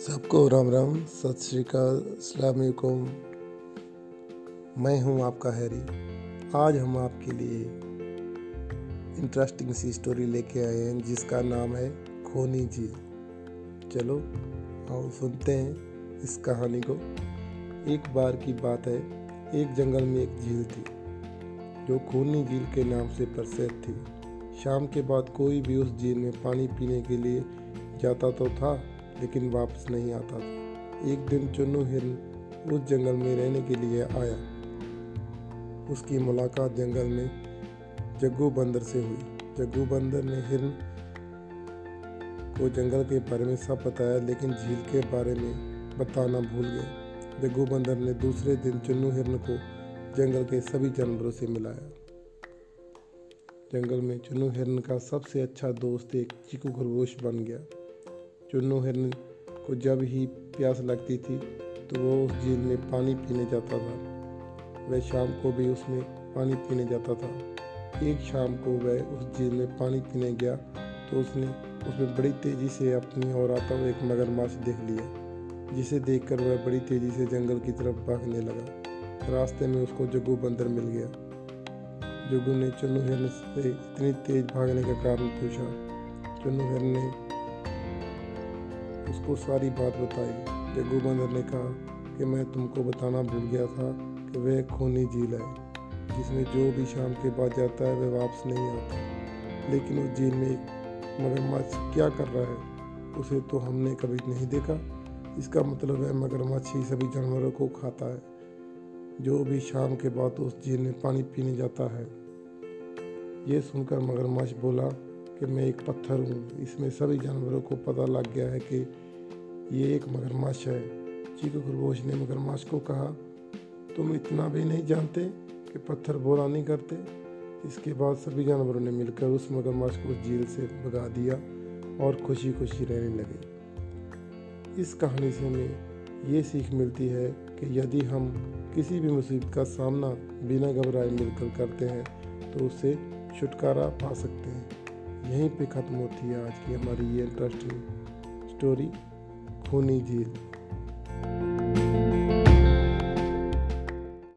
सबको राम राम, सत श्री अकाल मैं हूँ आपका हैरी। आज हम आपके लिए इंटरेस्टिंग सी स्टोरी लेके आए हैं, जिसका नाम है खोनी झील चलो, आओ सुनते हैं इस कहानी को। एक बार की बात है, एक जंगल में एक झील थी, जो खूनी झील के नाम से प्रसिद्ध थी। शाम के बाद कोई भी उस झील में पानी पीने के लिए जाता तो था लेकिन वापस नहीं आता। था एक दिन चुन्नू हिरन उस जंगल में रहने के लिए आया। उसकी मुलाकात जंगल में जग्गू बंदर से हुई। जग्गू बंदर ने हिरन को जंगल के बारे में सब बताया, लेकिन झील के बारे में बताना भूल गया जग्गू बंदर ने दूसरे दिन चुन्नू हिरन को जंगल के सभी जानवरों से मिलाया। जंगल में चुन्नू हिरन का सबसे अच्छा दोस्त एक चीकू खरगोश बन गया। चुन्नू हिरन को जब ही प्यास लगती थी तो वो उस झील में पानी पीने जाता था। वह शाम को भी उसमें पानी पीने जाता था। एक शाम को वह उस झील में पानी पीने गया तो उसने उसमें बड़ी तेज़ी से अपनी ओर आता हुआ एक मगरमच्छ देख लिया, जिसे देखकर वह बड़ी तेज़ी से जंगल की तरफ़ भागने लगा। रास्ते में उसको जग्गू बंदर मिल गया। जग्गू ने चुन्नू हिरन से इतनी तेज भागने का कारण पूछा। चुन्नू हिरन ने उसको सारी बात बताई। जग्गू बंदर ने कहा कि मैं तुमको बताना भूल गया था कि वह खूनी झील है, जिसमें जो भी शाम के बाद जाता है वह वापस नहीं आता। लेकिन उस झील में एक मगरमच्छ क्या कर रहा है, उसे तो हमने कभी नहीं देखा। इसका मतलब है मगरमच्छ ही सभी जानवरों को खाता है। जो भी शाम के बाद उस झील में पानी पीने जाता है। ये सुनकर मगरमच्छ बोला कि मैं एक पत्थर हूँ। इसमें सभी जानवरों को पता लग गया है कि ये एक मगरमच्छ है। चीकू खरगोश ने मगरमच्छ को कहा, तुम इतना भी नहीं जानते कि पत्थर बोला नहीं करते? इसके बाद सभी जानवरों ने मिलकर उस मगरमच्छ को झील से भगा दिया और खुशी खुशी रहने लगे। इस कहानी से हमें ये सीख मिलती है कि यदि हम किसी भी मुसीबत का सामना बिना घबराए मिलकर करते हैं तो उससे छुटकारा पा सकते हैं। यहीं पे ख़त्म होती है आज की हमारी ये इंटरेस्टिंग स्टोरी खूनी झील